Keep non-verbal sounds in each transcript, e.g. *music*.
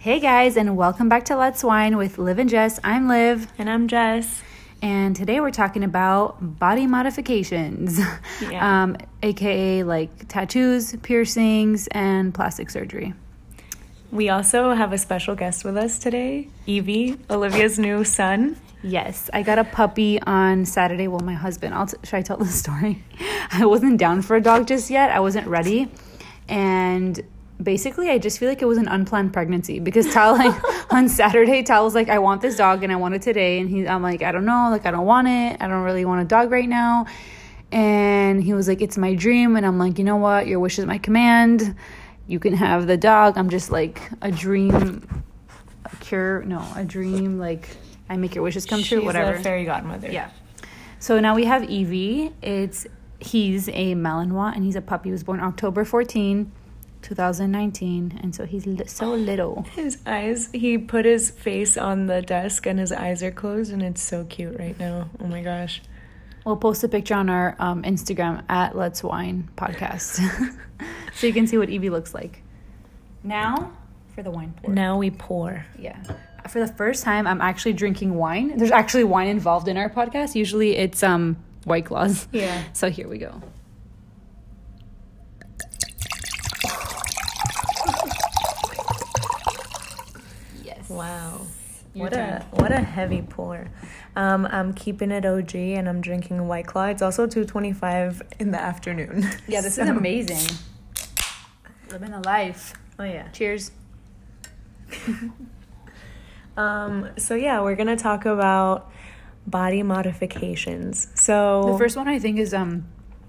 Hey guys, and welcome back to Let's Wine with Liv and Jess. I'm Liv, And I'm Jess. and today we're talking about body modifications, Yeah. *laughs* um, aka like tattoos, piercings, and plastic surgery. We also have a special guest with us today, Evie, Olivia's new son. Yes, I got a puppy on Saturday. Well, my husband. I'll t- should I tell the *laughs* story? I wasn't down for a dog just yet. I wasn't ready, and basically, I just feel like it was an unplanned pregnancy because Tal like *laughs* on Saturday, Tal was like, "I want this dog and I want it today," and he, I'm like, "I don't know, like I don't want it. I don't really want a dog right now." And he was like, "It's my dream," and I'm like, "You know what? Your wish is my command. You can have the dog." I'm just like a dream a cure. No, a dream like. I make your wishes come true, She's whatever. a fairy godmother. Yeah. So now we have Evie. It's he's a Malinois and he's a puppy. He was born October 14, 2019, and so he's li- so little. *laughs* His eyes, he put his face on the desk and his eyes are closed, and it's so cute right now. Oh my gosh. We'll post a picture on our um, Instagram at Let's Wine Podcast, *laughs* so you can see what Evie looks like. Now for the wine pour. Now we pour. Yeah. For the first time, I'm actually drinking wine. There's actually wine involved in our podcast. Usually, it's um White Claws. Yeah. *laughs* So here we go. Wow. Your What turn. a what a heavy pour. Um, I'm keeping it OG and I'm drinking White Claw. It's also 2:25 in the afternoon. Yeah, this *laughs* is amazing. Living the life. Oh yeah. Cheers. *laughs* Um, so yeah, we're gonna talk about body modifications. So The first one I think is um,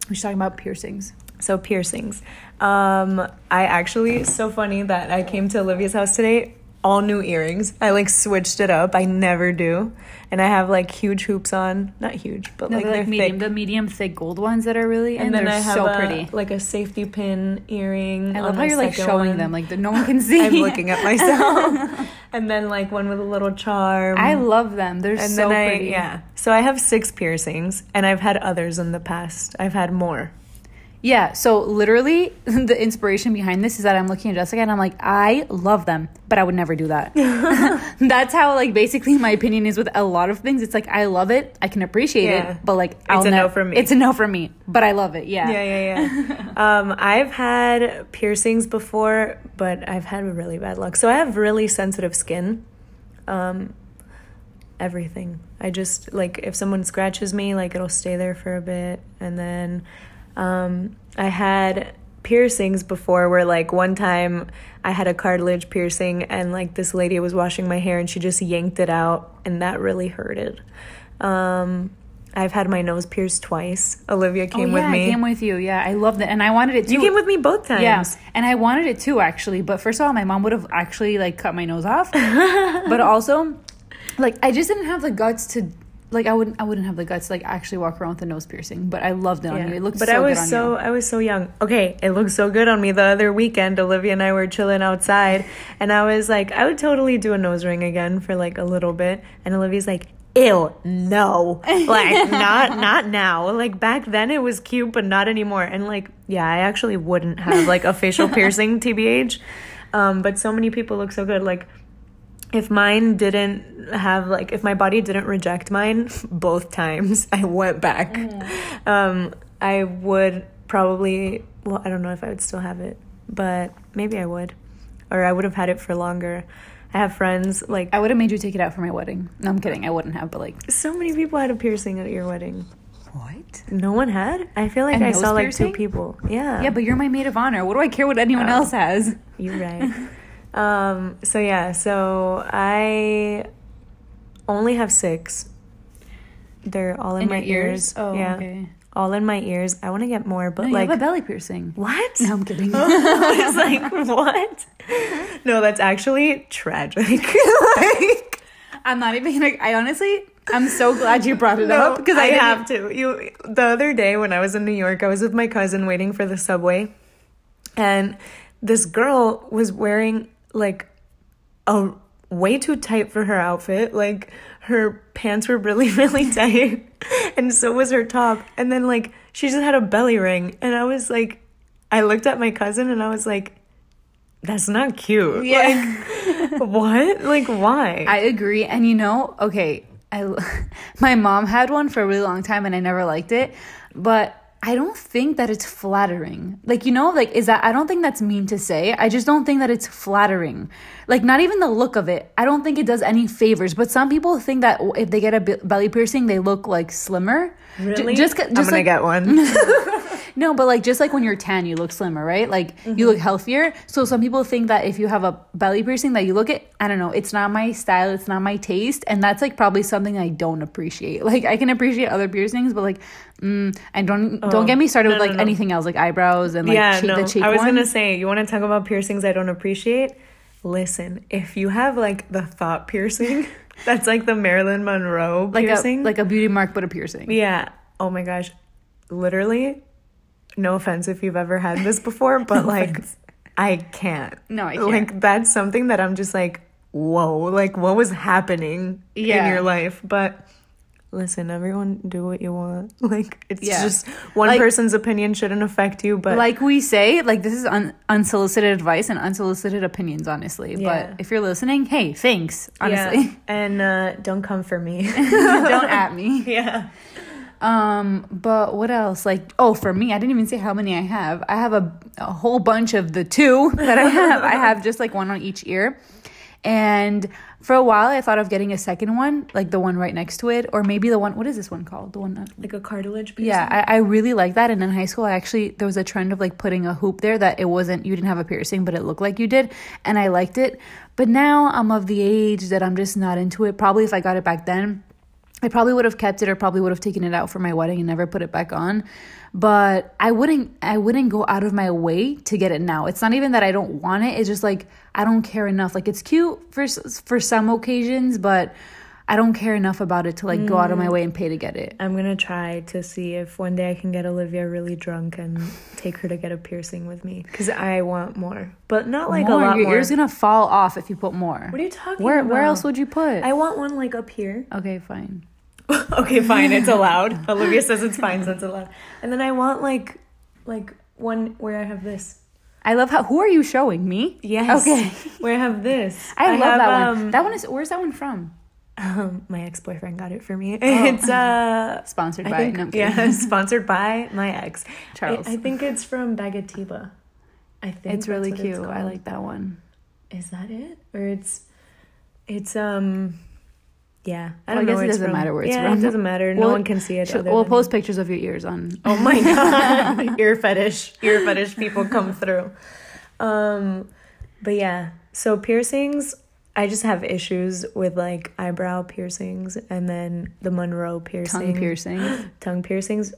we should talk about piercings. so piercings. Um, I actually so funny that I came to Olivia's house today, all new earrings. I like switched it up. I never do, and I have like huge hoops on. Not huge, but No, like they're like medium, thick. the medium thick gold ones that are really, and and then they're I have so a, pretty. like a safety pin earring. I love how you're like showing one. them, like that no *laughs* one can see. I'm looking at myself, *laughs* and then like one with a little charm. I love them. They're and so I pretty. yeah. So I have six piercings, and I've had others in the past. I've had more. Yeah, so literally *laughs* the inspiration behind this is that I'm looking at Jessica and I'm like, I love them, but I would never do that. *laughs* *laughs* That's how like basically my opinion is with a lot of things. It's like I love it, I can appreciate Yeah. it, but like it's a no nev- for me. It's a no for me, but I love it. Yeah. Yeah, yeah, yeah. um, I've had piercings before, but I've had really bad luck. So I have really sensitive skin. Um, everything. I just like if someone scratches me, like it'll stay there for a bit, and then um, I had piercings before where like one time I had a cartilage piercing and like this lady was washing my hair and she just yanked it out and that really hurted. Um, I've had my nose pierced twice. Olivia Oh, came yeah, with me. I came with you. Yeah, I loved it, and I wanted it too. You came with me both times. Yeah, and I wanted it too actually. But first of all, my mom would have actually like cut my nose off. *laughs* but also, like I just didn't have the guts to like I wouldn't I wouldn't have the guts to like actually walk around with a nose piercing. But I loved it on you. It looked but so I was good on so you. I was so young. Okay, it looked so good on me the other weekend. Olivia and I were chilling outside, *laughs* and I was like, I would totally do a nose ring again for like a little bit. And Olivia's like, Ew, no, like *laughs* not not now. Like back then it was cute, but not anymore. And like, yeah, I actually wouldn't have like a facial *laughs* piercing, tbh. Um, but so many people look so good. Like if mine didn't have like if my body didn't reject mine both times *laughs* i went back um i would probably well i don't know if i would still have it but maybe i would or i would have had it for longer i have friends like I would have made you take it out for my wedding. No, I'm kidding. I wouldn't have, but like so many people had a piercing at your wedding what? no one had i feel like i saw like two people yeah Yeah, but you're my maid of honor. What do I care what anyone Oh. else has? You're right. *laughs* um, so yeah, so I only have six. They're all in, In my ears. ears? Oh, yeah. okay. All in my ears. I want to get more, but No, you like have a belly piercing. what? No, I'm kidding. *laughs* I was like, what? No, that's actually tragic. *laughs* like, I'm not even gonna. I honestly, I'm so glad you brought it no, up because I, I, have to. You the other day when I was in New York, I was with my cousin waiting for the subway, and this girl was wearing like a way too tight for her outfit. Like her pants were really, *laughs* really tight, and so was her top. And then like she just had a belly ring, and I was like, I looked at my cousin and I was like, that's not cute. Yeah. Like, what? Like, why? I agree. And you know, okay, I *laughs* my mom had one for a really long time and I never liked it, but I don't think that it's flattering. Like, you know, like is that I don't think that's mean to say. I just don't think that it's flattering. Like not even the look of it. I don't think it does any favors, but some people think that if they get a belly piercing, they look like slimmer. Really? just just I'm gonna like, get one. *laughs* no, but like just like when you're tan, you look slimmer, right? Like you look healthier. So some people think that if you have a belly piercing, that you look it. I don't know. It's not my style. It's not my taste, and that's like probably something I don't appreciate. *laughs* Like I can appreciate other piercings, but like, mm, and don't don't get me started no, with like no, no. anything else, like eyebrows and like yeah, cheek, no. the cheek I was one. gonna say, you want to talk about piercings I don't appreciate? Listen, if you have like the thought piercing, *laughs* that's like the Marilyn Monroe like piercing. a like a beauty mark, but a piercing. yeah. Oh my gosh. Literally, no offense if you've ever had this before, but *laughs* like, I can't. No, I can't. Like, that's something that I'm just like, whoa, like, what was happening Yeah. in your life? But listen, everyone do what you want. *laughs* Like, it's Yeah. just one Like- person's opinion shouldn't affect you, but like we say, like this is un- unsolicited advice and unsolicited opinions, honestly. Yeah. But if you're listening, hey, thanks, Yeah. honestly. And uh, don't come for me. *laughs* Don't at me. yeah. Um, but what else? Like, oh, for me, I didn't even say how many I have. I have a, a whole bunch of the two *laughs* that I have. I have just like one on each ear. And for a while, I thought of getting a second one, like the one right next to it, or maybe the one. What is this one called? The one. That, Like a cartilage piece. yeah, I, I really like that. And in high school, I actually there was a trend of like putting a hoop there that it wasn't you didn't have a piercing, but it looked like you did, and I liked it. But now I'm of the age that I'm just not into it. Probably if I got it back then, I probably would have kept it or probably would have taken it out for my wedding and never put it back on. But I wouldn't I wouldn't go out of my way to get it now. It's not even that I don't want it. It's just like I don't care enough. Like it's cute for for some occasions, but I don't care enough about it to like go out of my mm. way and pay to get it. I'm gonna try to see if one day I can get Olivia really drunk and take her to get a piercing with me because I want more, but not like More, a lot your more. ear's gonna fall off if you put more. what are you talking Where about? where else would you put? I want one like up here. okay, fine. *laughs* okay, fine, it's allowed. *laughs* Olivia says it's fine, so it's allowed. And then I want like, like one where I have this. I love how. Who are you showing me? Yes. Okay. *laughs* Where I have this. I, love have, that one. um, That one is. Where's that one from? Um, my ex boyfriend got it for me. It's uh Sponsored by. think, no, yeah, sponsored by my ex. Charles. I, I think it's from Bagatiba. I think it's really cute. I like that one. Is that it? Or it's it's um yeah. I don't know. guess where it doesn't from. matter where it's yeah, from. it doesn't matter. No We'll- one can see it. We'll post pictures of your ears on. *laughs* Oh my *laughs* god, ear fetish, ear fetish people come through. Um, but yeah, so piercings. I just have issues with like eyebrow piercings and then the Monroe piercing, tongue piercing. *gasps* tongue piercings.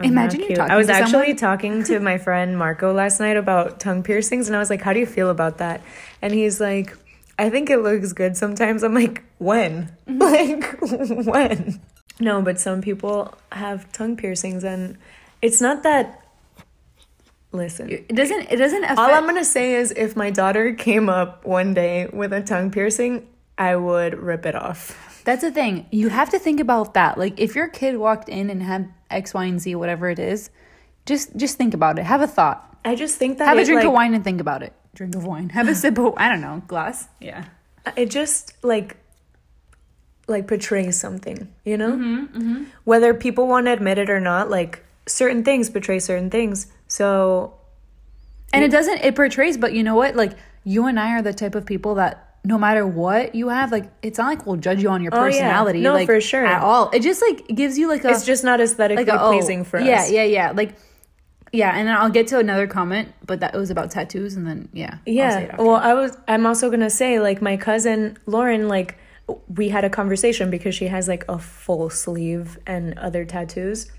are Imagine you're cute. I was actually someone- talking to *laughs* my friend Marco last night about tongue piercings, and I was like, "How do you feel about that?" And he's like, "I think it looks good sometimes." I'm like, "When? Mm-hmm. *laughs* like when?" No, but some people have tongue piercings, and it's not that. Listen, It doesn't. It doesn't affect. all I'm gonna say is, if my daughter came up one day with a tongue piercing, I would rip it off. That's the thing. You have to think about that. Like if your kid walked in and had X, Y, and Z, whatever it is, just just think about it. Have a thought. I just think that Have a drink like, of wine and think about it. Drink of wine. Have a sip of I don't know glass. Yeah. it just like like portrays something you know mm-hmm, mm-hmm. whether people want to admit it or not like certain things portray certain things so And it doesn't. It portrays. But you know what? Like you and I are the type of people that no matter what you have, like it's not like we'll judge you on your personality, Oh, yeah. personality. No, like, for sure. At all. It just like gives you like a it's just not aesthetically like a, oh, pleasing for us. yeah, Yeah, yeah, Like yeah, and then I'll get to another comment, but that was about tattoos, and then yeah, I'll say it yeah well i was i'm also gonna say like my cousin lauren like we had a conversation because she has like a full sleeve and other tattoos.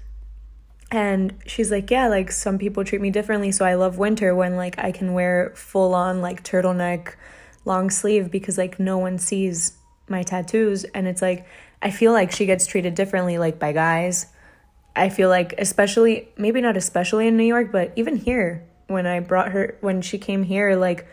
And she's like yeah like some people treat me differently so i love winter when like i can wear full on like turtleneck long sleeve because like no one sees my tattoos. And it's like i feel like she gets treated differently like by guys i feel like especially maybe not especially in new york but even here when i brought her when she came here like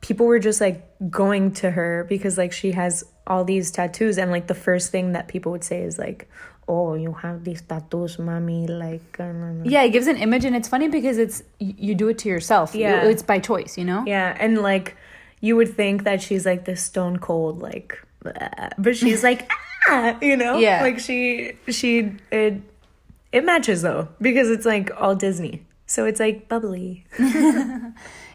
people were just like going to her because like she has all these tattoos and like the first thing that people would say is like oh you have these tattoos mommy like uh, no, no." Yeah, it gives an image, and it's funny because it's you, do it to yourself. You- Yeah. it's by choice, you know. yeah and like you would think that she's like this stone cold like "Bleh," but she's like *laughs* ah, you know Yeah. like she she it it matches though because it's like all disney so it's like bubbly *laughs* *laughs*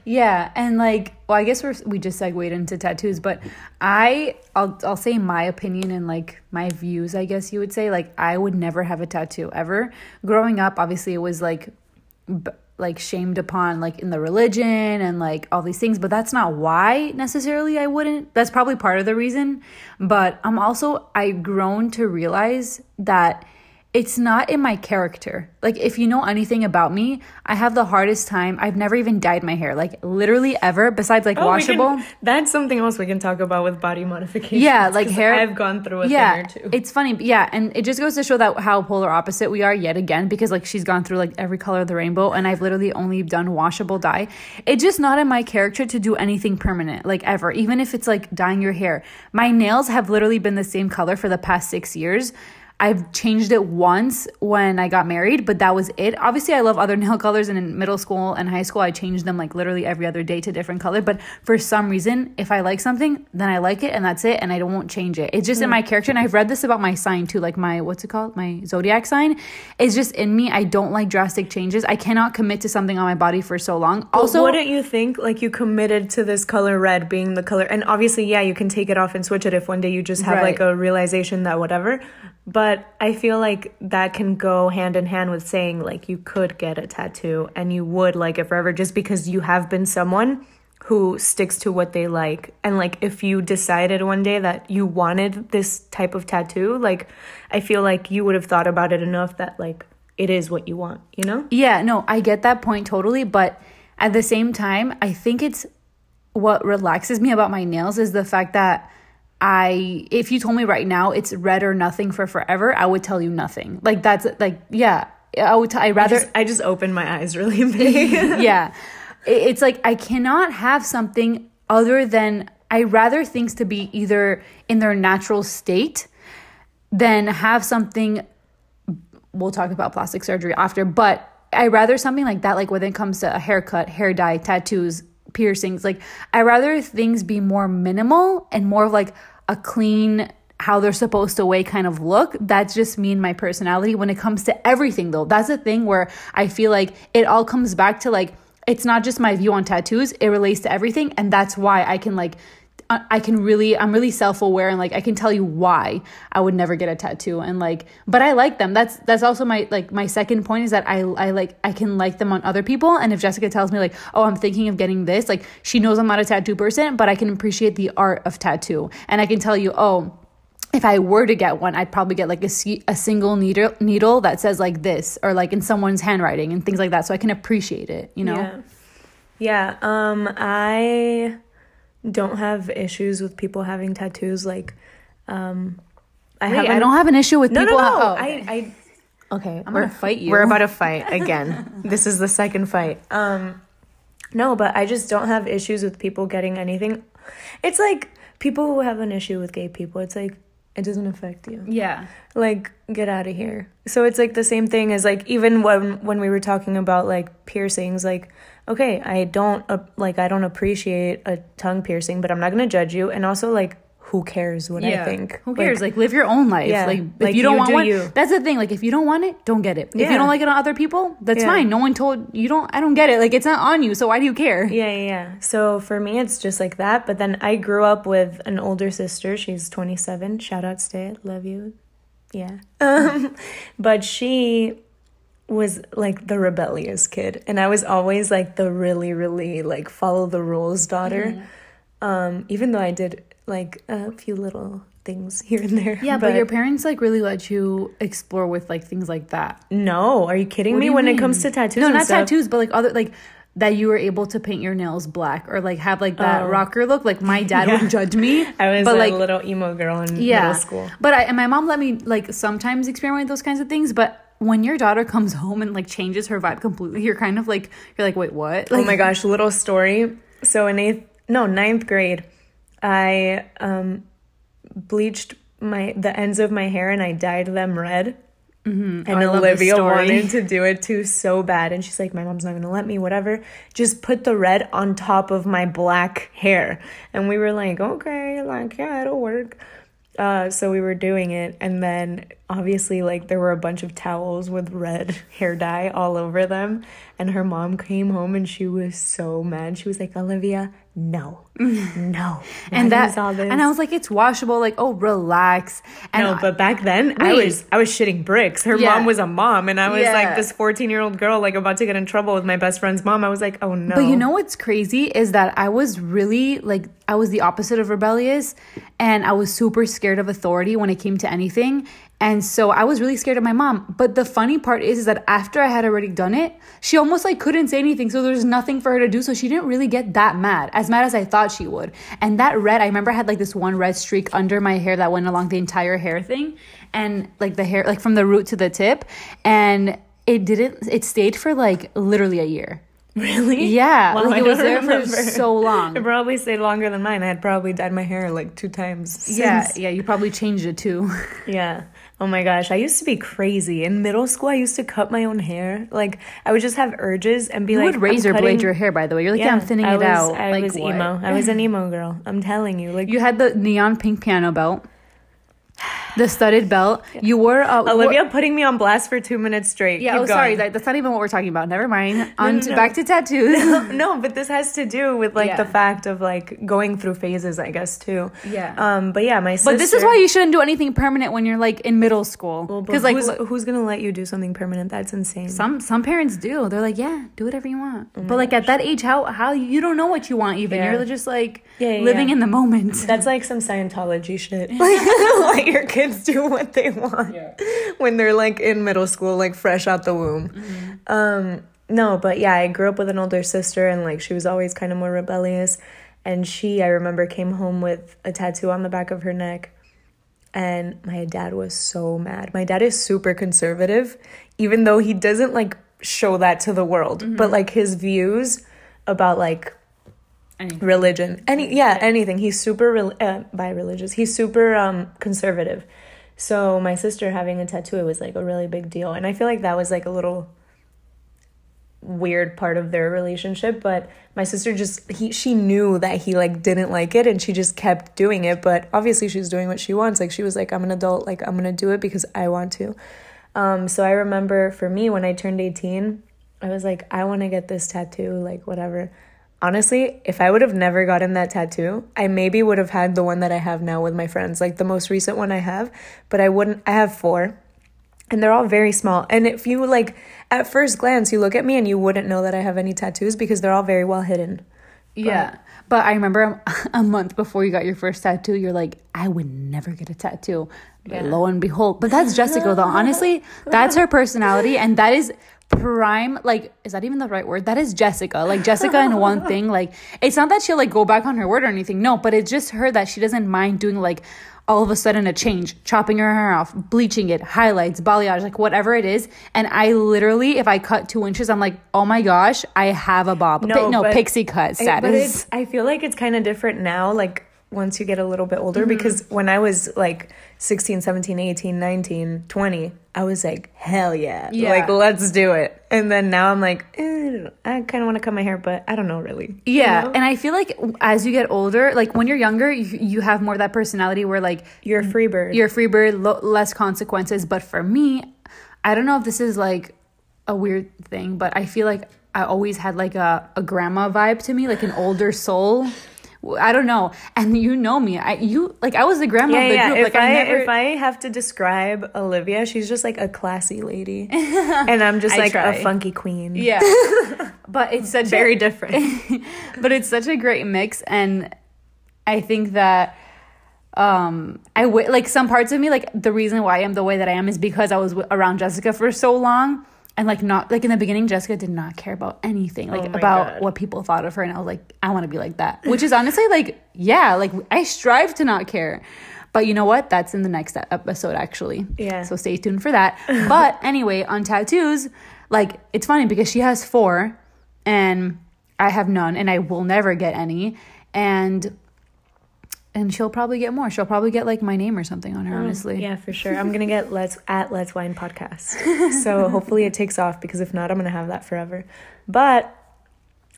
Yeah, and like, well, I guess we're we just segued into tattoos, but I, I'll I'll say my opinion and like my views. I guess you would say like I would never have a tattoo ever. Growing up, obviously, it was like, b- like shamed upon like in the religion and like all these things, but that's not why necessarily I wouldn't. That's probably part of the reason, but I'm also I've grown to realize that it's not in my character. Like if you know anything about me, I have the hardest time. I've never even dyed my hair, like literally ever, besides like Oh, we can- washable. that's something else we can talk about with body modification Yeah, like hair. i've gone through a yeah, thing or two it's funny. Yeah, and it just goes to show that how polar opposite we are yet again because like she's gone through like every color of the rainbow, and I've literally only done washable dye. It's just not in my character to do anything permanent, like ever. Even if it's like dyeing your hair, my nails have literally been the same color for the past six years. I've changed it once when I got married, but that was it. Obviously, I love other *laughs* nail colors, and in middle school and high school, I changed them like literally every other day to different color. But for some reason, if I like something, then I like it, and that's it, and I won't change it. It's just in hmm. my character, and I've read this about my sign too, like my what's it called, my zodiac sign. It's just in me. I don't like drastic changes. I cannot commit to something on my body for so long. also Also, wouldn't you think like you committed to this color red being the color and obviously yeah you can take it off and switch it if one day you just have Right. like a realization that whatever but i feel like that can go hand in hand with saying like you could get a tattoo and you would like it forever just because you have been someone who sticks to what they like. And like if you decided one day that you wanted this type of tattoo like i feel like you would have thought about it enough that like it is what you want you know? Yeah, no, I get that point totally, but at the same time, I think it's what relaxes me about my nails is the fact that I if you told me right now it's red or nothing for forever, I would tell you nothing. Like that's like yeah, I would t- I rather I just opened my eyes really *laughs* big. *laughs* yeah. It's like I cannot have something other than I rather things to be either in their natural state than have something we'll talk about plastic surgery after, but I rather something like that like when it comes to a haircut, hair dye, tattoos, piercings, like I rather things be more minimal and more of like a clean how they're supposed to weigh kind of look. That's just me and my personality when it comes to everything though. That's the thing where I feel like it all comes back to like it's not just my view on tattoos, it relates to everything and that's why I can like I can really I'm really self-aware and like I can tell you why I would never get a tattoo and like but I like them. That's that's also my like my second point is that I I like I can like them on other people and if Jessica tells me like, "Oh, I'm thinking of getting this." Like she knows I'm not a tattoo person, but I can appreciate the art of tattoo. And I can tell you, "Oh, if I were to get one, I'd probably get like a, a single needle needle that says like this or like in someone's handwriting and things like that so I can appreciate it, you know? Yeah. Yeah. Um, I don't have issues with people having tattoos. Like, um, I Wait, haven't- I don't have an issue with No, people no, no. oh, okay. I, I. Okay, I'm we're gonna fight you. We're about to fight again. *laughs* this is the second fight. Um, no, but I just don't have issues with people getting anything. It's like people who have an issue with gay people. It's like it doesn't affect you. yeah. like get out of here so it's like the same thing as like even when when we were talking about like piercings like okay i don't uh, like i don't appreciate a tongue piercing but i'm not gonna judge you and also like who cares what i think Who cares? Like, live your own life. Yeah, Like, if like, you don't you want do one, you. that's the thing. Like, if you don't want it, don't get it. If you don't like it on other people, that's Yeah. fine. No one told you don't. I don't get it. Like, it's not on you. So why do you care? yeah yeah yeah so for me it's just like that but then i grew up with an older sister she's 27 shout out stay love you yeah *laughs* um but she was like the rebellious kid and i was always like the really really like follow the rules daughter um even though i did like a few little things here and there Yeah, but, your parents like really let you explore with like things like that. no are you kidding What me you when it comes to tattoos No, not stuff? tattoos, but like other like that you were able to paint your nails black or like have like that Oh. rocker look. Like my *laughs* dad Yeah. would judge me. *laughs* i was but a like little emo girl in yeah, middle school But I and my mom let me like sometimes experiment with those kinds of things. But when your daughter comes *laughs* home and like changes her vibe completely, you're kind of like you're like, wait, what? Like, oh my gosh, little story. So in eighth no ninth grade, I um, bleached my the ends of my hair and I dyed them red. And Oh, I love this Olivia wanted to *laughs* do it too so bad, and she's like, "My mom's not gonna let me. Whatever. Just put the red on top of my black hair." And we were like, "Okay, like yeah, it'll work." Uh, so we were doing it, and then obviously, like there were a bunch of towels with red *laughs* hair dye all over them. And her mom came home, and she was so mad. She was like, "Olivia, no, *laughs* no." and that all this?" and I was like, it's washable. Like, oh, relax. And no, but back then I was I was shitting bricks. Her Yeah. mom was a mom, and I was Yeah. like this fourteen year old girl, like about to get in trouble with my best friend's mom. I was like, oh no. But you know what's crazy is that I was really like I was the opposite of rebellious and I was super scared of authority when it came to anything. And so I was really scared of my mom. But the funny part is, is that after I had already done it, she almost like couldn't say anything. So there's nothing for her to do. So she didn't really get that mad, as mad as I thought she would. And that red, I remember I had like this one red streak under my hair that went along the entire hair thing. And like the hair, like from the root to the tip. And it didn't, it stayed for like literally a year. really, Yeah, Wow, like it was there for so long. It probably stayed longer than mine. I had probably dyed my hair like two times. Since. Yeah, yeah, you probably changed it too. *laughs* Yeah. Oh my gosh, I used to be crazy. In middle school, I used to cut my own hair. Like I would just have urges and be You like, would razor blade your hair, by the way. You're like, yeah, I'm thinning I it was, out. I like was what? emo. I was an emo girl. I'm telling you. Like You had the neon pink piano belt, the studded belt. You wore a Olivia putting me on blast for two minutes straight. Yeah, Keep oh, sorry, that, that's not even what we're talking about. Never mind. *laughs* On no, to no. back to tattoos. *laughs* no, but this has to do with like Yeah. the fact of like going through phases, I guess too. Yeah. Um. But yeah, my sister. but this is why you shouldn't do anything permanent when you're like in middle school. Because Because like who's, who's gonna let you do something permanent? That's insane. some some parents do. They're like, yeah, do whatever you want. Oh but like at that age, how how you don't know what you want even. Yeah. You're just like Yeah, living in the moment. That's like some Scientology shit. *laughs* Like, let your kids *laughs* do what they want *laughs* when they're like in middle school, like fresh out the womb. Um, no, but yeah, I grew up with an older sister, and like she was always kind of more rebellious. And she, I remember, came home with a tattoo on the back of her neck. And my dad was so mad. My dad is super conservative, even though he doesn't like show that to the world. But like his views about like Anything. religion. Any yeah anything. He's super uh, by religious he's super um conservative. So my sister having a tattoo it was like a really big deal. And i feel like that was like a little weird part of their relationship. But my sister just he she knew that he like didn't like it and she just kept doing it. But obviously she's doing what she wants. Like she was like i'm an adult. Like i'm gonna do it because i want to. Um so i remember for me when i turned 18 i was like i want to get this tattoo like whatever honestly if i would have never gotten that tattoo i maybe would have had the one that i have now with my friends like the most recent one i have but i wouldn't i have four and they're all very small. And if you like at first glance, you look at me and you wouldn't know that I have any tattoos because they're all very well hidden. Yeah. But I remember *laughs* a month before you got your first tattoo, you're like, I would never get a tattoo. But Yeah. lo and behold. But that's Jessica, though. Honestly, *laughs* that's her personality. And that is prime, like, is that even the right word? That is Jessica. Like, Jessica in one *laughs* thing. Like, it's not that she'll, like, go back on her word or anything. No, but it's just her that she doesn't mind doing, like, all of a sudden a change, chopping her hair off, bleaching it, highlights, balayage, like whatever it is. And I literally, if I cut two inches, I'm like, oh my gosh, I have a bob. No, no but- pixie cut I- status. But it's I feel like it's kind of different now like once you get a little bit older because when I was like 16, 17, 18, 19, 20, I was like hell yeah. Yeah. Like let's do it. And then now I'm like eh, I kind of want to cut my hair but I don't know really. You Yeah, know? and I feel like as you get older, like when you're younger, you, you have more that personality where like you're a free bird. you're a free bird, lo- less consequences. But for me, I don't know if this is like a weird thing, but I feel like I always had like a, a grandma vibe to me, like an older soul. I don't know, and you know me. I you like I was the grandma yeah, of the yeah. group. If like I, never. if I have to describe Olivia, she's just like a classy lady, *laughs* and I'm just like try. a funky queen. yeah, *laughs* but it's such very a, different. *laughs* but it's such a great mix and i think that um i w- like some parts of me like the reason why i'm the way that i am is because i was w- around jessica for so long and like not like in the beginning jessica did not care about anything like Oh about God. what people thought of her and i was like i want to be like that which is honestly like yeah like i strive to not care but you know what that's in the next episode actually Yeah. so stay tuned for that *laughs* but anyway on tattoos like it's funny because she has four and I have none and I will never get any. and and she'll probably get more. She'll probably get like my name or something on her. honestly, Yeah, for sure. I'm gonna get Let's at Let's Wine podcast. *laughs* So hopefully it takes off because if not, I'm gonna have that forever. But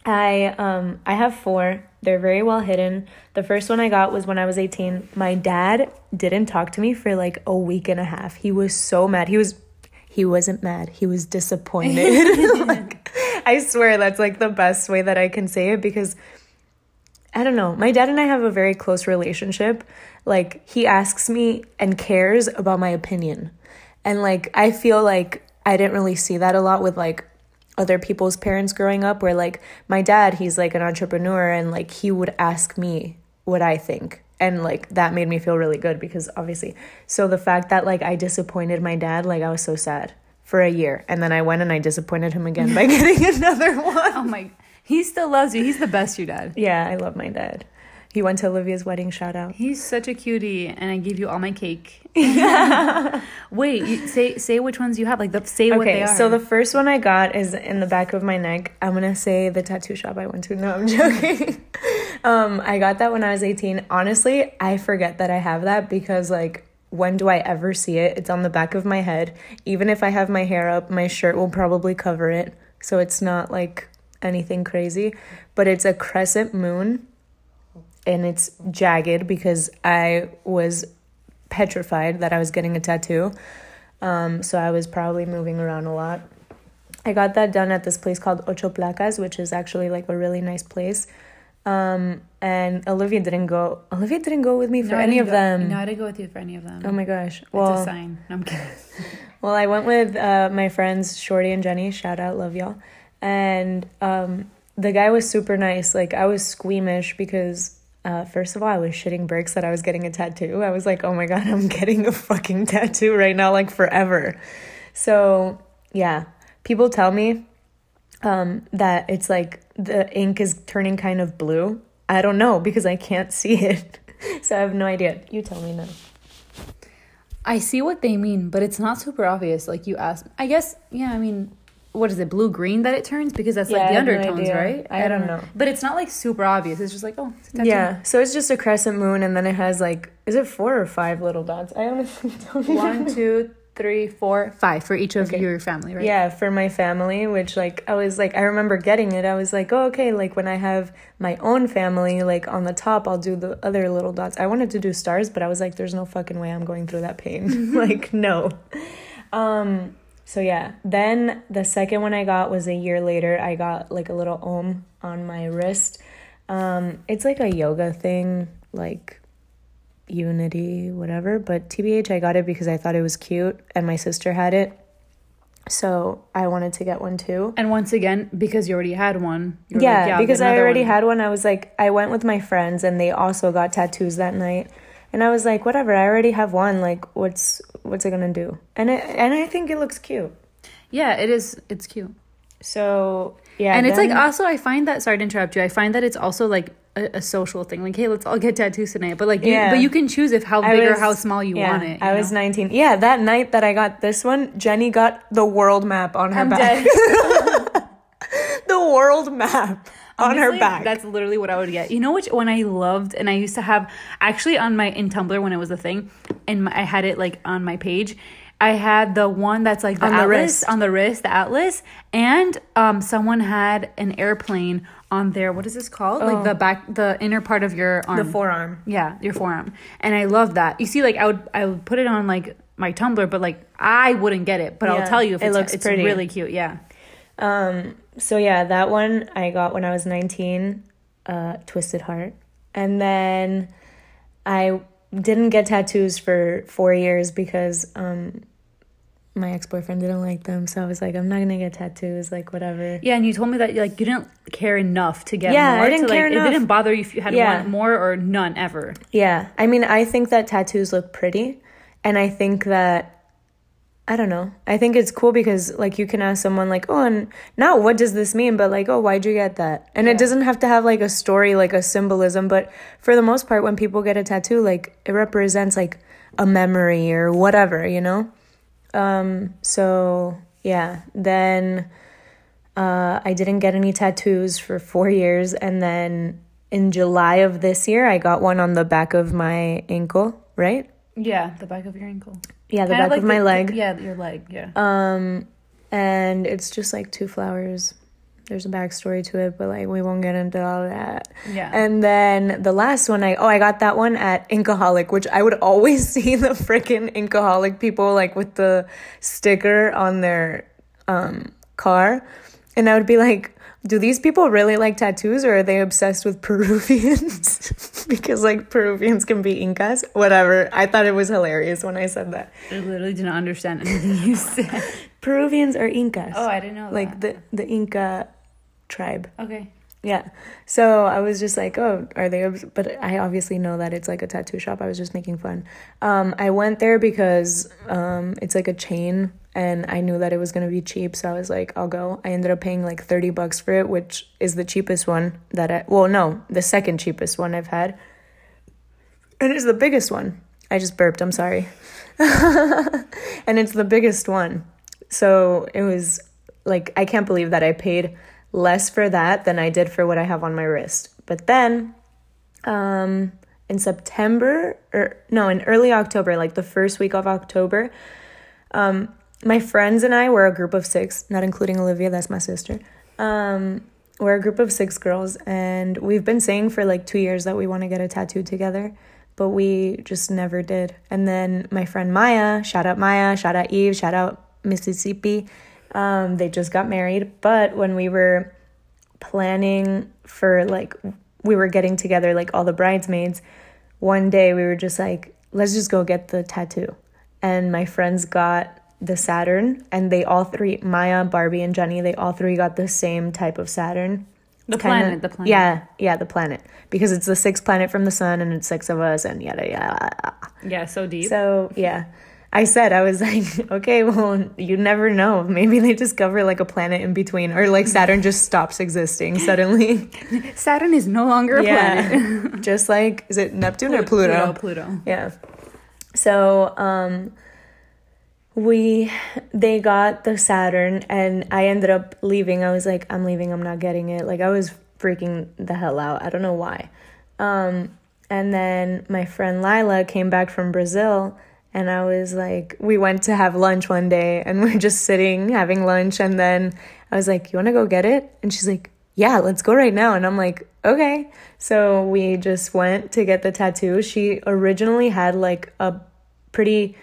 I um I have four. They're very well hidden. The first one I got was when I was 18. My dad didn't talk to me for like a week and a half. He was so mad. He was he wasn't mad. He was disappointed. *laughs* *laughs* like I swear that's like the best way that I can say it because I don't know. My dad and I have a very close relationship. Like he asks me and cares about my opinion. And like I feel like I didn't really see that a lot with like other people's parents growing up where like my dad, he's like an entrepreneur and like he would ask me what I think. And like that made me feel really good because obviously. So the fact that like I disappointed my dad, like I was so sad for a year. And then I went and I disappointed him again by *laughs* getting another one. Oh my, he still loves you. He's the best, you dad. Yeah, I love my dad. He went to Olivia's wedding. Shout out. He's such a cutie, and I gave you all my cake. *laughs* Wait, you, say say which ones you have. Like the say what they Okay, are. so the first one I got is in the back of my neck. I'm gonna say the tattoo shop I went to. No, I'm *laughs* joking. um, I got that when I was 18. Honestly, I forget that I have that because like when do I ever see it? It's on the back of my head. Even if I have my hair up, my shirt will probably cover it. So it's not like anything crazy, but it's a crescent moon and it's jagged because I was petrified that I was getting a tattoo. Um, so I was probably moving around a lot. I got that done at this place called Ocho Placas, which is actually like a really nice place. Um, and Olivia didn't go. Olivia didn't go with me for No, any of go- them. No, I didn't go with you for any of them. Oh my gosh. it's Well, a sign. No, I'm kidding. well, I went with uh, my friends Shorty and Jenny. Shout out, love y'all. And um, the guy was super nice. Like I was squeamish because uh, first of all, I was shitting bricks that I was getting a tattoo. I was like, oh my god, *laughs* I'm getting a fucking tattoo right now, like forever. So yeah, people tell me um, that it's like the ink is turning kind of blue. I don't know because I can't see *laughs* it. so I have no idea. You tell me now. I see what they mean, but it's not super obvious. Like you asked, I guess. Yeah, I mean, what is it? Blue green that it turns because that's Yeah, like the have no undertones, right? I don't know. But it's not like super obvious. It's just like oh, it's a tattoo. Yeah, so it's just a crescent moon, and then it has like, is it four or five little dots? I honestly *laughs* don't One, two, three, four, five for each of Okay. your family, right? Yeah, for my family, which like I was like, I remember getting it. I was like, oh, okay, like when I have my own family, like on the top, I'll do the other little dots. I wanted to do stars, but I was like, there's no fucking way I'm going through that pain. *laughs* like, no. Um, so yeah, then the second one I got was a year later. I got like a little om on my wrist. Um, it's like a yoga thing, like unity, whatever. But TBH, I got it because I thought it was cute, and my sister had it. So I wanted to get one too. And once again, because you already had one. Yeah, like, I'll because I already one. had one. I was like, I went with my friends and they also got tattoos that night. And I was like, whatever, I already have one. Like, what's what's it gonna do? And it, and I think it looks cute. Yeah, it is. It's cute. So yeah, and it's like also I find that sorry to interrupt you. I find that it's also like a, a social thing. Like, hey, let's all get tattoos tonight. But like, you, Yeah. but you can choose if how I big or how small you yeah, want it. I you was know? 19. Yeah, that night that I got this one, Jenny got the world map on her I'm back. dead. *laughs* the world map on her back. That's literally what I would get. You know which one I loved, and I used to have actually on my in Tumblr when it was a thing, and my, I had it like on my page. I had the one that's like the On the atlas wrist. on the wrist, the atlas, and um, someone had an airplane on their what is this called? Like the back, the inner part of your arm, Oh. the forearm. yeah, your forearm. And I love that. You see, like I would I would put it on like my Tumblr, but like I wouldn't get it. But Yeah, I'll tell you if it it's, looks it's pretty. really cute. Yeah. Um, so yeah, that one I got when I was 19, uh, Twisted Heart. And then I didn't get tattoos for four years because um, my ex boyfriend didn't like them. So I was like, I'm not gonna get tattoos, like whatever. Yeah, and you told me that you like you didn't care enough to get Yeah, more. I didn't to, like, care enough. It didn't bother you if you had Yeah. one more or none ever. Yeah, I mean, I think that tattoos look pretty, and I think that I don't know. I think it's cool because like you can ask someone like, "Oh, and now what does this mean?" But like, "Oh, why'd you get that?" And it doesn't have to have like a story, like a symbolism. But for the most part, when people get a tattoo, like it represents like a memory or whatever, you know. Um. So yeah, then uh, I didn't get any tattoos for four years, and then in July of this year, I got one on the back of my ankle, right? Yeah, the back of your ankle. Yeah, the Kinda back like of my the- leg. Yeah, your leg. Yeah. Um, and it's just like two flowers. There's a backstory to it, but like we won't get into all that. Yeah. And then the last one, I oh I got that one at Inkaholic, which I would always *laughs* see the freaking Inkaholic people like with the sticker on their um car, and I would be like, do these people really like tattoos, or are they obsessed with *laughs* Peruvians? *laughs* because like Peruvians can be Incas, whatever. I thought it was hilarious when I said that. I literally didn't understand anything you *laughs* said. Peruvians are Incas. Oh, I didn't know. like that. the the Inca tribe. Okay. Yeah. So I was just like, oh, are they? obs-" But I obviously know that it's like a tattoo shop. I was just making fun. Um, I went there because um, it's like a chain, and I knew that it was gonna be cheap. So I was like, I'll go. I ended up paying like thirty bucks for it, which is the cheapest one that I. Well, no, the second cheapest one I've had, and it's the biggest one. I just burped. I'm sorry. *laughs* and it's the biggest one. So it was like I can't believe that I paid less for that than I did for what I have on my wrist. But then um in September or no, in early October, like the first week of October, um my friends and I were a group of 6, not including Olivia, that's my sister. Um we're a group of 6 girls and we've been saying for like 2 years that we want to get a tattoo together but we just never did. And then my friend Maya, shout out Maya, shout out Eve, shout out Mississippi. Um, they just got married, but when we were planning for like we were getting together like all the bridesmaids, one day we were just like, let's just go get the tattoo. And my friends got the Saturn and they all three Maya, Barbie and Jenny, they all three got the same type of Saturn. The kinda- planet, the planet. Yeah, yeah, the planet. Because it's the sixth planet from the sun and it's six of us and yada yada. Yeah, so deep. So yeah. I said I was *laughs* like, okay, well, you never know. Maybe they discover like a planet in between, or like Saturn just stops existing suddenly. *laughs* Saturn is no longer a planet. *laughs* just like is it Neptune or Pluto? Pluto. Pluto. Yeah. So, um we they got the Saturn and I ended up leaving. I was like, I'm leaving, I'm not getting it. Like I was freaking the hell out. I don't know why. Um and then my friend Lila came back from Brazil and I was like we went to have lunch one day and *laughs* we're just sitting having lunch and then I was like, "You want to go get it?" And she's like, "Yeah, let's go right now." And I'm like, "Okay." So we just went to get the tattoo. She originally had like a pretty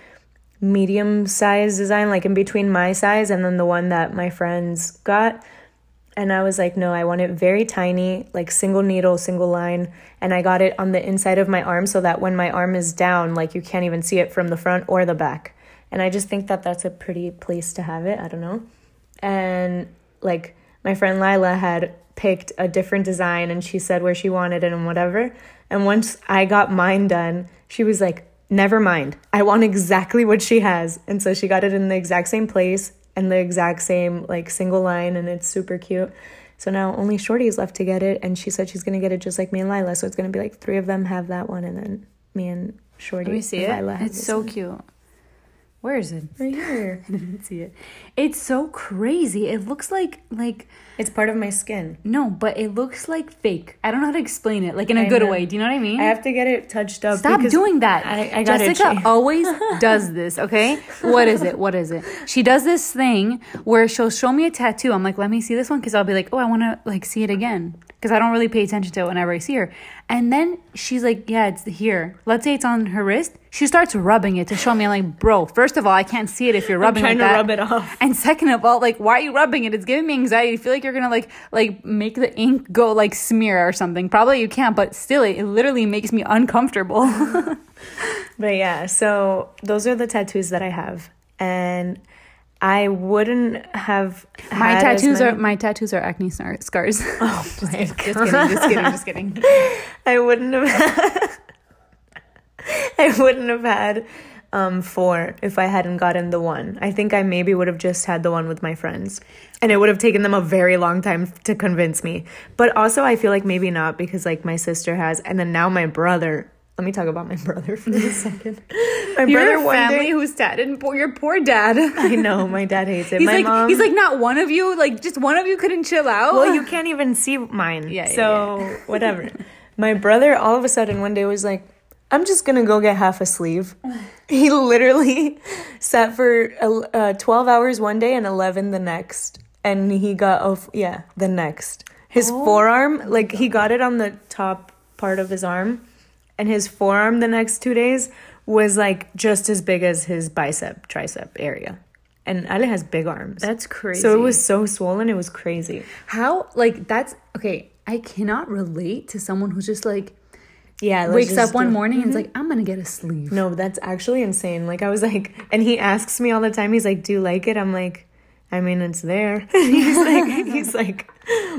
medium size design, like in between my size and then the one that my friends got. And I was like, no, I want it very tiny, like single needle, single line. And I got it on the inside of my arm so that when my arm is down, like you can't even see it from the front or the back. And I just think that that's a pretty place to have it. I don't know. And like my friend Lila had picked a different design and she said where she wanted it and whatever. And once I got mine done, she was like, never mind. I want exactly what she has. And so she got it in the exact same place and the exact same like single line and it's super cute. So now only Shorty is left to get it and she said she's gonna get it just like me and Lila. So it's gonna be like three of them have that one and then me and Shorty. Let me see and it. Lila It's so one. cute. Where is it? right here. *laughs* I didn't see it. It's so crazy. It looks like like It's part of my skin. no, but it looks like fake. I don't know how to explain it. Like in a I good know. way. Do you know what I mean? I have to get it touched up. Stop doing that. I, I got Jessica *laughs* always does this, okay? What is it? What is it? She does this thing where she'll show me a tattoo. I'm like, let me see this one because I'll be like, oh, I want to like see it again because I don't really pay attention to it whenever I see her. And then she's like, yeah, it's here. Let's say it's on her wrist. She starts rubbing it to show me. I'm like, bro, first of all, I can't see it if you're rubbing trying like to that. rub it off. And second of all, like, why are you rubbing it? It's giving me anxiety. I feel like you're gonna like like make the ink go like smear or something. Probably you can't, but still, it, it literally makes me uncomfortable. *laughs* But yeah, so those are the tattoos that I have, and I wouldn't have my tattoos are my tattoos are acne scar- scars. Oh *laughs* my just kidding, just kidding, just kidding. *laughs* I wouldn't have. Had, *laughs* I wouldn't have had um four if I hadn't gotten the one. I think I maybe would have just had the one with my friends. And it would have taken them a very long time to convince me. But also I feel like maybe not because like my sister has and then now my brother let me talk about my brother for a *laughs* second. *laughs* My brother Your one family day who's sad and poor, your poor dad. *laughs* I know my dad hates it. He's my like mom he's like not one of you. Like just one of you couldn't chill out. well, you can't even see mine. Yeah, yeah, So whatever. My brother all of a sudden one day was like, I'm just gonna go get half a sleeve. He literally sat for uh, 12 hours one day and 11 the next. And he got, oh, yeah, the next. His forearm, like, he got it on the top part of his arm. And his forearm the next two days was like just as big as his bicep, tricep area. And Ale has big arms. That's crazy. So it was so swollen, it was crazy. how like that's okay. I cannot relate to someone who's just like Yeah, wakes up one morning and is mm-hmm. like, I'm gonna get a sleeve. No, that's actually insane. Like I was like, and he asks me all the time. He's like, "Do you like it?" I'm like, "I mean, it's there." *laughs* he's like, he's like,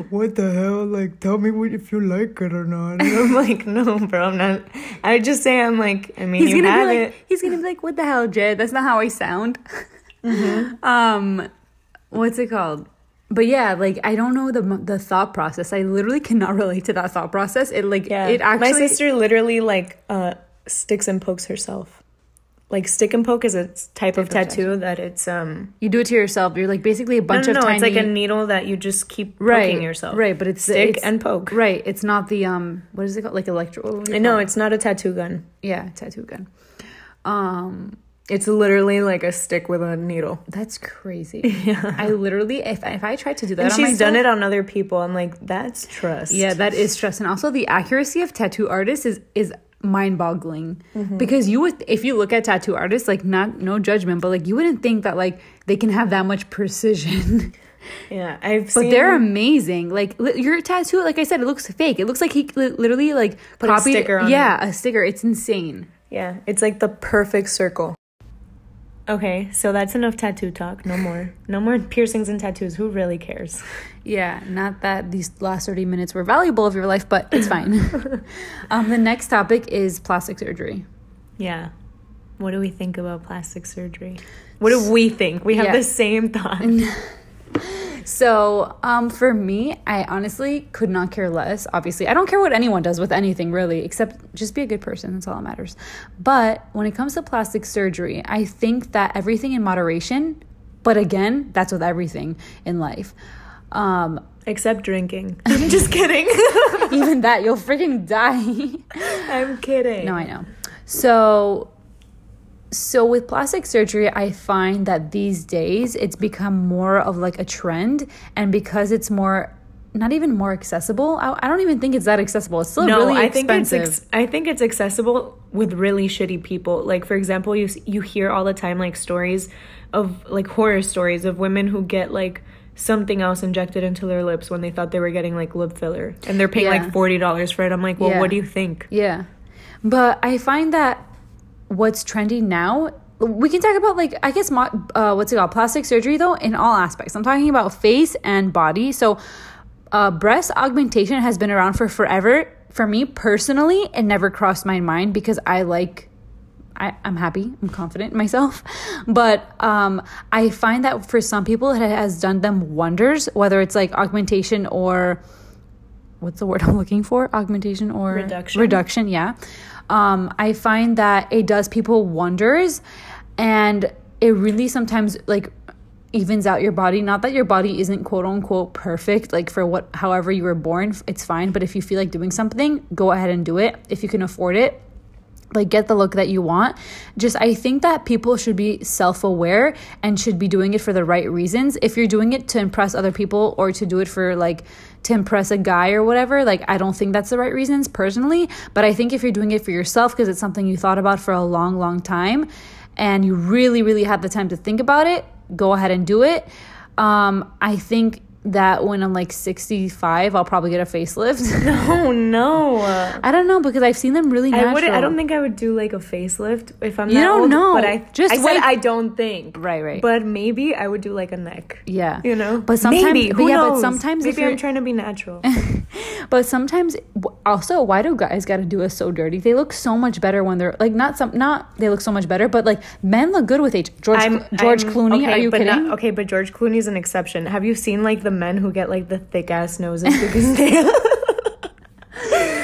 "What the hell? Like, tell me what if you like it or not." *laughs* And I'm like, "No, bro, I'm not." I just say I'm like, I mean, He's you gonna have be like, it. he's gonna be like, what the hell, Jed? That's not how I sound. *laughs* Um, what's it called? But yeah, like I don't know the the thought process. I literally cannot relate to that thought process. It like Yeah, it actually my sister literally like uh sticks and pokes herself. Like stick and poke is a type of Type of tattoo that it's um. you do it to yourself. You're like basically a bunch no, of no, tiny it's like a needle that you just keep poking right yourself. Right, but it's stick it's, and poke. Right, it's not the um what is it called? Like electro. what do you I know it's not a tattoo gun. yeah, tattoo gun. Um, It's literally like a stick with a needle. that's crazy. *laughs* Yeah, I literally if if I tried to do that, And she's done it on other people. I'm like, that's trust. Yeah, that is trust. and also the accuracy of tattoo artists is is mind-boggling Mm-hmm. because you would if you look at tattoo artists like not no judgment but like you wouldn't think that like they can have that much precision *laughs* yeah. I've seen but seen. they're amazing like li- your tattoo like i said it looks fake it looks like he li- literally like Put a copied sticker on yeah a sticker it's insane Yeah, it's like the perfect circle. Okay, so that's enough tattoo talk. No more. No more piercings and tattoos. Who really cares? yeah not that these last 30 minutes were valuable of your life but it's fine *laughs* *laughs* um the next topic is plastic surgery Yeah. What do we think about plastic surgery? What do we think? We have Yeah. the same thought. *laughs* So, um, for me, I honestly could not care less. Obviously, I don't care what anyone does with anything really, except just be a good person. That's all that matters. But when it comes to plastic surgery, I think that everything in moderation. But again, that's with everything in life. Um, Except drinking. *laughs* I'm just kidding. *laughs* even that, you'll freaking die. *laughs* I'm kidding. No, I know. So so with plastic surgery, I find that these days it's become more of like a trend and because it's more not even more accessible. I, I don't even think it's that accessible. It's still no, really I think it's ex- I think it's accessible with really shitty people. Like for example, you you hear all the time like stories of like horror stories of women who get like something else injected into their lips when they thought they were getting like lip filler and they're paying Yeah. like forty dollars for it. I'm like, well, Yeah. what do you think? Yeah. But I find that what's trending now, we can talk about like, I guess, uh, what's it called? Plastic surgery though, in all aspects. I'm talking about face and body. So, uh, breast augmentation has been around for forever. For me personally, it never crossed my mind because I like I, I'm happy. I'm confident in myself. *laughs* But um, I find that for some people, it has done them wonders, whether it's like augmentation or what's the word I'm looking for? Augmentation or Reduction. Reduction, yeah. Um, I find that it does people wonders and it really sometimes like evens out your body. Not that your body isn't quote unquote perfect, like for what however you were born, it's fine. But if you feel like doing something, go ahead and do it. If you can afford it, like get the look that you want just i think that people should be self-aware and should be doing it for the right reasons if you're doing it to impress other people or to do it for like to impress a guy or whatever like i don't think that's the right reasons personally but i think if you're doing it for yourself because it's something you thought about for a long long time and you really really had the time to think about it go ahead and do it. Um i think that when i'm like 65 i'll probably get a facelift no, *laughs* oh, no. i don't know because i've seen them really natural I would. I don't think I would do like a facelift if I'm. You that don't old, know. But I Just I said. I don't think. Right, right. But maybe I would do like a neck. Yeah. You know. But sometimes, maybe. but Who yeah, but sometimes if maybe I'm trying to be natural. *laughs* but sometimes also, why do guys got to do us so dirty? They look so much better when they're like not some not they look so much better, but like men look good with age. George George I'm- Clooney, okay, are you kidding? not- okay, but George Clooney's an exception. Have you seen like the men who get like the thick ass noses because they *laughs*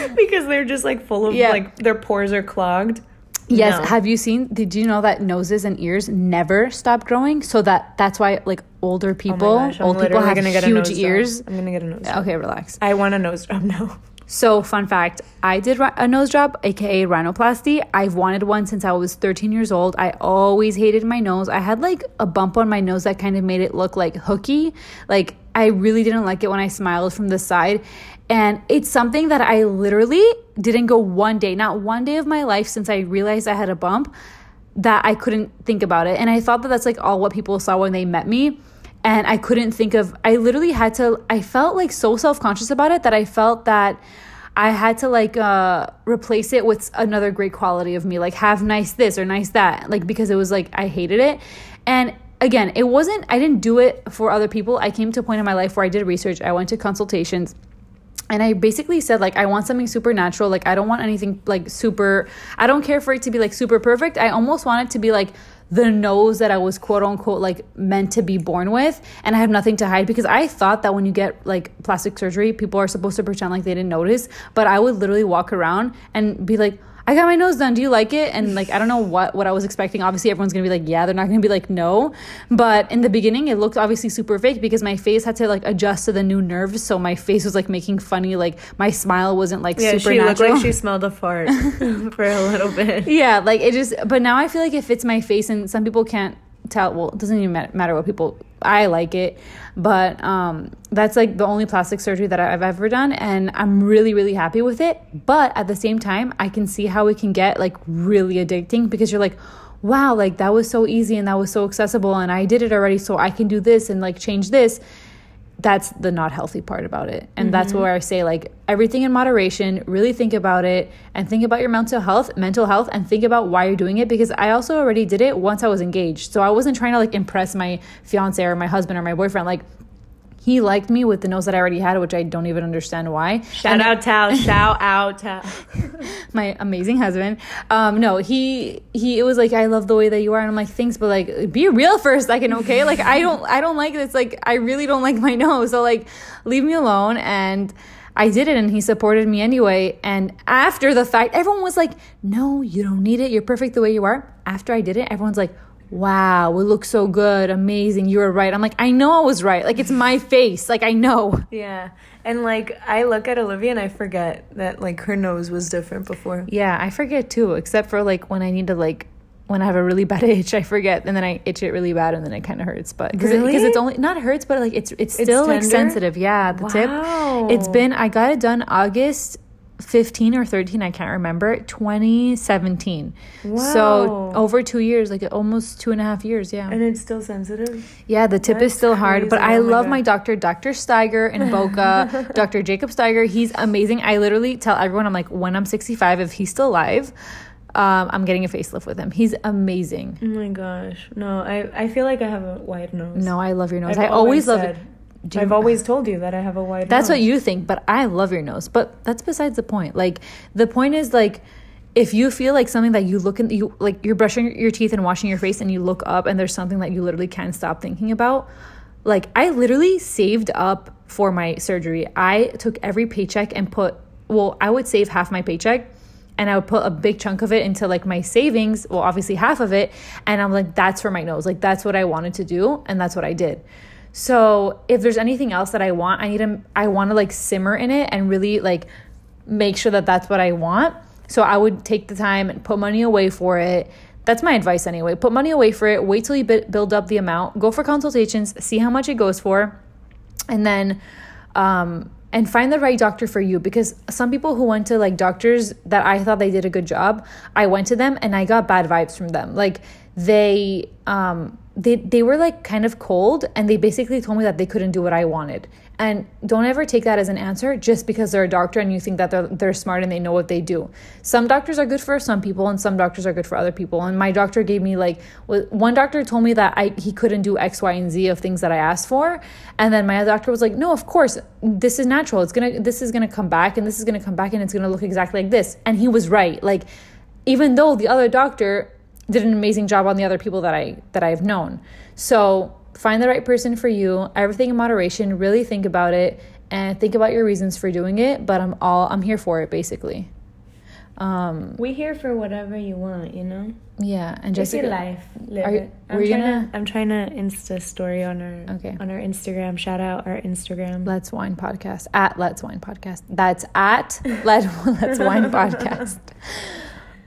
*laughs* because they're just like full of Yeah. like their pores are clogged? Yes. No. Have you seen? Did you know that noses and ears never stop growing? So that that's why like older Oh people, gosh, old people have gonna get a huge nose job. ears. I'm gonna get a nose. job. Okay, relax. I want a nose job now. *laughs* So, fun fact I did a nose job, aka rhinoplasty. I've wanted one since I was 13 years old. I always hated my nose. I had like a bump on my nose that kind of made it look like hooky. Like, I really didn't like it when I smiled from the side. And it's something that I literally didn't go one day, not one day of my life since I realized I had a bump, that I couldn't think about it. And I thought that that's like all what people saw when they met me and I couldn't think of I literally had to I felt like so self-conscious about it that I felt that I had to like uh replace it with another great quality of me like have nice this or nice that like because it was like I hated it and again it wasn't I didn't do it for other people. I came to a point in my life where I did research. I went to consultations. And I basically said like I want something supernatural. Like I don't want anything like super I don't care for it to be like super perfect. I almost want it to be like the nose that I was quote unquote like meant to be born with. And I have nothing to hide because I thought that when you get like plastic surgery people are supposed to pretend like they didn't notice. But I would literally walk around and be like I got my nose done. Do you like it? And like I don't know what what I was expecting. Obviously everyone's going to be like, "Yeah." They're not going to be like, "No." But in the beginning it looked obviously super fake because my face had to like adjust to the new nerves, so my face was like making funny like my smile wasn't like Yeah, she looked like she smelled a fart *laughs* for a little bit. yeah, like it just but now I feel like it fits my face and some people can't tell well, it doesn't even matter what people I like it, but um that's like the only plastic surgery that I've ever done and I'm really really happy with it, but at the same time I can see how it can get like really addicting because you're like wow, like that was so easy and that was so accessible and I did it already so I can do this and like change this that's the not healthy part about it. And that's mm-hmm. where I say like everything in moderation, really think about it and think about your mental health, mental health and think about why you're doing it because I also already did it once I was engaged. So I wasn't trying to like impress my fiance or my husband or my boyfriend like he liked me with the nose that I already had, which I don't even understand why. Shout out Tal, shout out Tal. *laughs* my amazing husband. Um, no, he he it was like I love the way that you are, and I'm like thanks, but like be real for a second, okay? Like I don't I don't like this. Like I really don't like my *laughs* nose, so like leave me alone. And I did it, and he supported me anyway. And after the fact, everyone was like, "No, you don't need it. You're perfect the way you are." After I did it, everyone's like. Wow, it looks so good, amazing. You were right. I'm like, I know I was right. Like, it's my *laughs* face. Like, I know. Yeah. And like I look at Olivia and I forget that like her nose was different before. Yeah, I forget too, except for like when I need to like when I have a really *laughs* bad itch, I forget, and then I itch it really bad, and then it kind of hurts. But because Really? it's only not hurts, but like it's it's still like sensitive. Yeah, the Wow. tip. It's been I got it done August. 15 or 13 i can't remember 2017 so over two years like almost two and a half years yeah And it's still sensitive. yeah, the tip is That's still hard, but. I Oh love God. my doctor, Dr. Steiger in Boca, *laughs* Dr. Jacob Steiger. He's amazing. I literally tell everyone, I'm like, when I'm 65, if he's still alive, um, I'm getting a facelift with him. He's amazing. Oh my gosh. No, I, I feel like I have a wide nose. No, I love your nose. I've I always love said- it. Do I've always told you that I have a wide That's nose. what you think, but I love your nose. But that's besides the point. Like the point is like if you feel like something that you look in you like you're brushing your teeth and washing your face and you look up and there's something that you literally can't stop thinking about. Like I literally saved up for my surgery. I took every paycheck and put well, I would save half my paycheck and I would put a big chunk of it into like my savings, well obviously half of it, and I'm like that's for my nose. Like that's what I wanted to do and that's what I did. So if there's anything else that I want, I need to I want to like simmer in it and really like make sure that that's what I want. So I would take the time and put money away for it. That's my advice anyway. Put money away for it. Wait till you build up the amount. Go for consultations. See how much it goes for, and then um, and find the right doctor for you. Because some people who went to like doctors that I thought they did a good job, I went to them and I got bad vibes from them. Like they um they they were like kind of cold and they basically told me that they couldn't do what I wanted. And don't ever take that as an answer just because they're a doctor and you think that they're they're smart and they know what they do. Some doctors are good for some people and some doctors are good for other people. And my doctor gave me like one doctor told me that I he couldn't do X, Y, and Z of things that I asked for, and then my other doctor was like, "No, of course, this is natural. It's gonna this is gonna come back and this is gonna come back and it's gonna look exactly like this." And he was right. Like even though the other doctor did an amazing job on the other people that I that I've known. So find the right person for you. Everything in moderation. Really think about it and think about your reasons for doing it. But I'm all I'm here for it basically. Um, We here for whatever you want, you know. yeah, and Just your life, live Are you- it. I'm trying gonna- to. I'm trying to Insta story on our Okay. on our Instagram. Shout out our Instagram. Let's Wine Podcast at Let's Wine Podcast. That's at Let *laughs* Let's Wine Podcast. *laughs*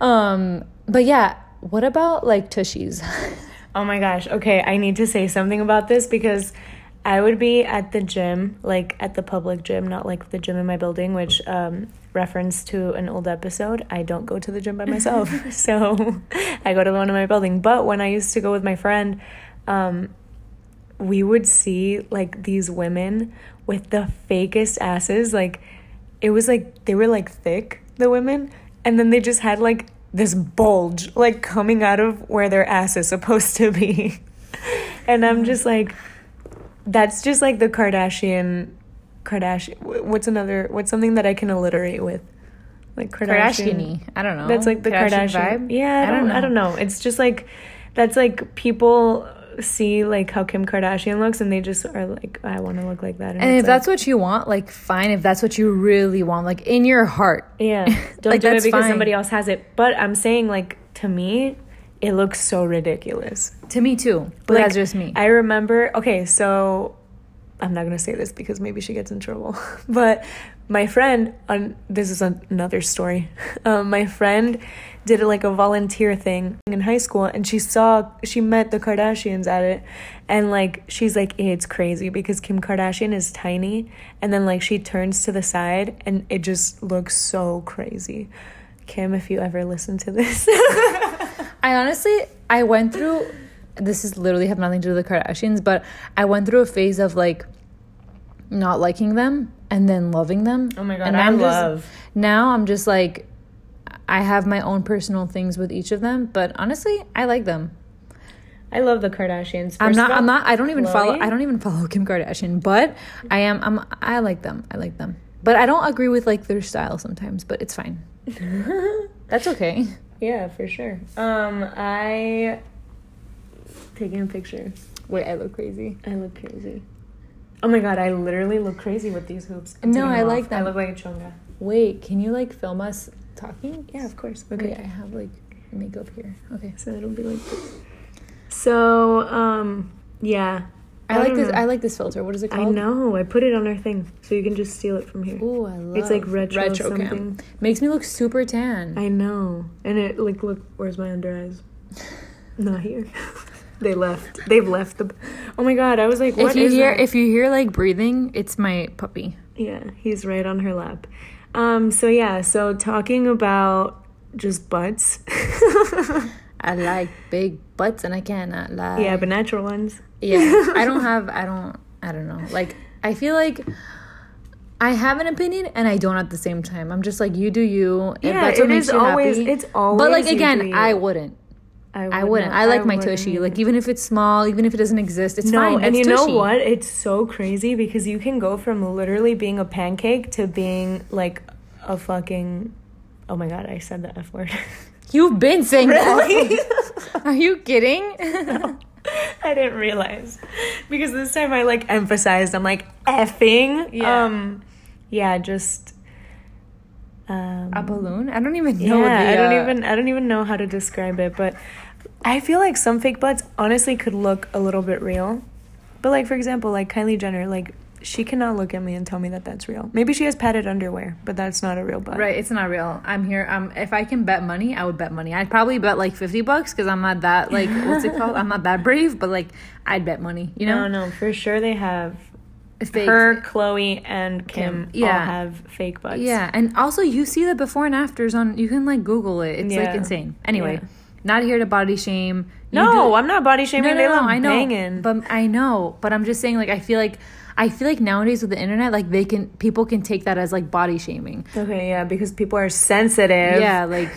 Um, but yeah, what about like tushies? *laughs* Oh my gosh. Okay, I need to say something about this because I would be at the gym, like at the public gym, not like the gym in my building, which um reference to an old episode. I don't go to the gym by myself. *laughs* *laughs* so I go to the one in my building. But when I used to go with my friend, um we would see like these women with the fakest asses like it was like they were like thick the women and then they just had like this bulge like coming out of where their ass is supposed to be *laughs* and i'm just like that's just like the kardashian kardashian what's another what's something that i can alliterate with like kardashian Kardashian-y. I don't know. that's like the Kardashian, vibe. Yeah, I don't, I don't know. It's just like that's like people see like how Kim Kardashian looks and they just are like, I want to look like that. And it's if like, that's what you want, like fine. If that's what you really want, like in your heart, yeah, *laughs* don't like, do it because fine. somebody else has it. But I'm saying like to me, it looks so ridiculous. to me too. But Like, that's just me. I remember. Okay, so I'm not gonna say this because maybe she gets in trouble. *laughs* but my friend, on this is an- another story. *laughs* Um, my friend did it like a volunteer thing in high school, and she saw she met the Kardashians at it, and like she's like, it's crazy because Kim Kardashian is tiny, and then like she turns to the side, and it just looks so crazy. Kim, if you ever listen to this. *laughs* I honestly, I went through. This is literally have nothing to do with the Kardashians, but I went through a phase of like not liking them and then loving them. Oh my God, and I I'm just- love- now I'm just like, I have my own personal things with each of them, but honestly, I like them. I love the Kardashians. I'm not. all, I'm not. I don't even follow. I don't even follow Kim Kardashian, but I am. I'm. I like them. I like them, but I don't agree with like their style sometimes. But it's fine. *laughs* That's okay. Yeah, for sure. Um, I taking a picture. Wait, I look crazy. I look crazy. Oh my god, I literally look crazy with these hoops. I'm No, I them like off. them. I look like a chonga. Wait, can you like film us talking? Yeah, of course. Okay, Okay, I have like makeup here. Okay. so it'll be like this. So, um, yeah. I, like this. know. I like this filter. What is it called? I know. I put it on our thing, so you can just steal it from here. Ooh, I love. It's like retro cam. something. Makes me look super tan. I know. And it like look. Where's my under eyes? *laughs* Not here. *laughs* they left. They've left the. Oh my god! I was like, what if you hear, that? if you hear like breathing, it's my puppy. Yeah, he's right on her lap. Um, so yeah, so talking about just butts. *laughs* I like big butts, and I cannot lie. yeah, but natural ones. yeah i don't *laughs* have i don't i don't know like i feel like i have an opinion and i don't at the same time i'm just like you do you if Yeah, that's what it makes is you always- happy it's always but like again you. I wouldn't i wouldn't i like my wouldn't tushy like even if it's small even if it doesn't exist it's no, fine and you know what? It's so crazy because you can go from literally being a pancake to being like a fucking. Oh my god, I said the f word. *laughs* you've been saying Really? that. *laughs* are you kidding *laughs* I didn't realize because this time I like emphasized. I'm like effing. Yeah. Um, yeah, just. Um, a balloon i don't even know yeah, the, I don't uh, even I don't even know how to describe it, but I feel like some fake butts honestly could look a little bit real. But like for example, like Kylie Jenner, like she cannot look at me and tell me that that's real. Maybe she has padded underwear, but that's not a real butt. Right, it's not real. I'm here. Um, if I can bet money, I would bet money. I'd probably bet like fifty bucks because I'm not that like what's it called? I'm not that brave, but like I'd bet money. You know, No, no, for sure they have Fake. her, Khloé, and Kim, Kim, all yeah. have fake butts. Yeah, and also you see the before and afters on. You can like Google it. It's like insane. Anyway, Yeah. not here to body shame. You No, I'm not body shaming. no, no, they no, I know, banging. but I know, but I'm just saying. Like, I feel like I feel like nowadays with the internet, like they can people can take that as like body shaming. okay, yeah, because people are sensitive. Yeah, like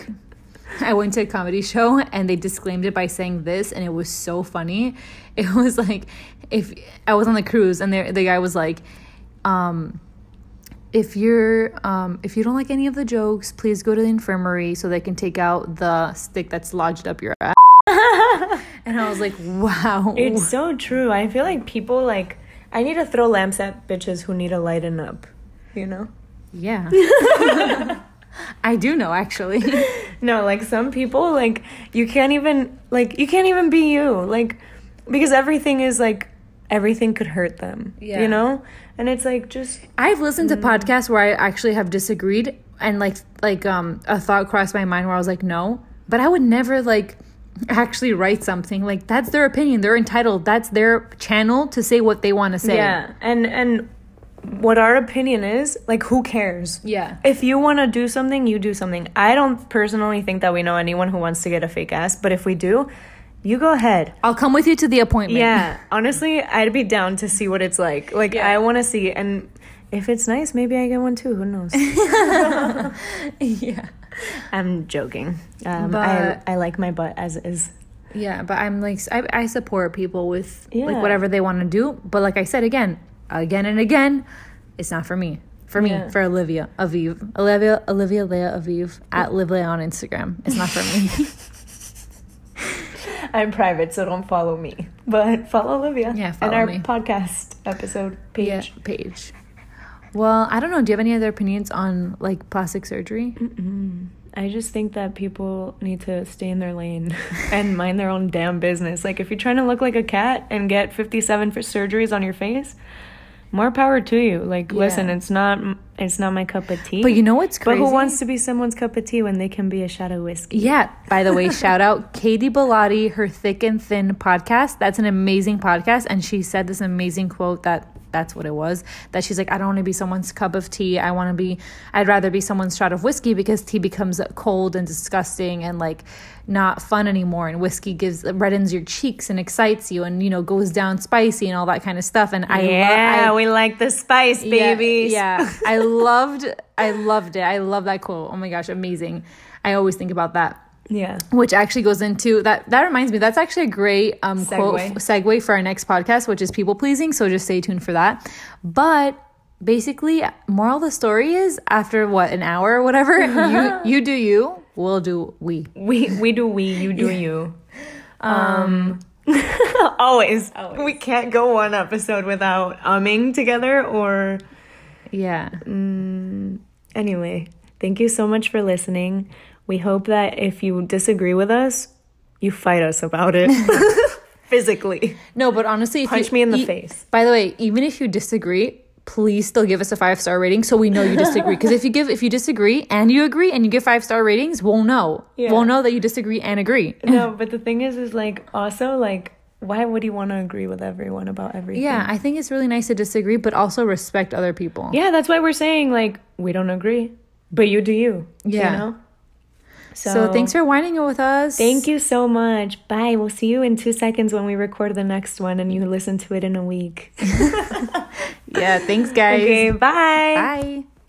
*laughs* I went to a comedy show and they disclaimed it by saying this, and it was so funny. *laughs* It was like if I was on the cruise and the the guy was like, um, if you're um, if you don't like any of the jokes, please go to the infirmary so they can take out the stick that's lodged up your ass. *laughs* and I was like, wow. It's so true. I feel like people like I need to throw lamps at bitches who need to lighten up. You know? Yeah. I do know actually. *laughs* No, like some people, like you can't even like you can't even be you, like because everything is like everything could hurt them. Yeah. You know? And it's like just I've listened to podcasts where I actually have disagreed and like like um a thought crossed my mind where I was like no, but I would never like actually write something like that's their opinion. They're entitled. That's their channel to say what they want to say. Yeah. And and what our opinion is, like who cares? Yeah. If you want to do something, you do something. I don't personally think that we know anyone who wants to get a fake ass, but if we do, you go ahead. I'll come with you to the appointment. Yeah, honestly, I'd be down to see what it's like. Like, Yeah. I want to see, and if it's nice, maybe I get one too. Who knows? *laughs* yeah. I'm joking. Um, But- I I like my butt as is. Yeah, but I'm like I, I support people with Yeah. like whatever they want to do. But like I said again, again and again, it's not for me. For me, Yeah. for Olivia Aviv, Olivia Olivia Leah Aviv at Live Leah on Instagram. It's not for me. *laughs* I'm private, so don't follow me, but follow Olivia. Yeah, follow and our me. podcast episode page. Yeah, page. Well, I don't know. Do you have any other opinions on like plastic surgery? I just think that people need to stay in their lane *laughs* and mind their own damn business. Like, if you're trying to look like a cat and get 57 for surgeries on your face, more power to you. Like, listen, it's not it's not my cup of tea. But you know what's crazy? But who wants to be someone's cup of tea when they can be a shot of whiskey? Yeah. By the way, *laughs* shout out Katie Bellotti, her Thick and Thin podcast. That's an amazing podcast. And she said this amazing quote that that's what it was. That she's like, I don't want to be someone's cup of tea. I want to be, I'd rather be someone's shot of whiskey because tea becomes cold and disgusting and like not fun anymore. And whiskey gives, reddens your cheeks and excites you and, you know, goes down spicy and all that kind of stuff. And I, lo- Yeah, I we like the spice, yeah. Yeah, I *laughs* loved, I loved it. I love that quote. Oh my gosh, amazing. I always think about that Yeah. which actually goes into that that reminds me that's actually a great um quote Segue. segue for our next podcast which is people pleasing so just stay tuned for that but basically moral of the story is after what an hour or whatever *laughs* you you do you we'll do we We we do we, you do you. *laughs* Um *laughs* always. Always. We can't go one episode without umming together or yeah Anyway, thank you so much for listening. We hope that if you disagree with us, you fight us about it *laughs* *laughs* physically. no but honestly if Punch you- me in the e- face. by the way even if you disagree please still give us a five star rating so we know you disagree because if you give if you disagree and you agree and you give five star ratings we'll know Yeah. we'll know that you disagree and agree No, *laughs* but the thing is, is like also like, why would you want to agree with everyone about everything? Yeah, I think it's really nice to disagree, but also respect other people. Yeah, that's why we're saying like we don't agree, but you do you. Yeah. You know? So, thanks for whining it with us. Thank you so much. Bye. We'll see you in two seconds when we record the next one and you listen to it in a week. *laughs* Yeah, thanks, guys. Okay, bye. Bye.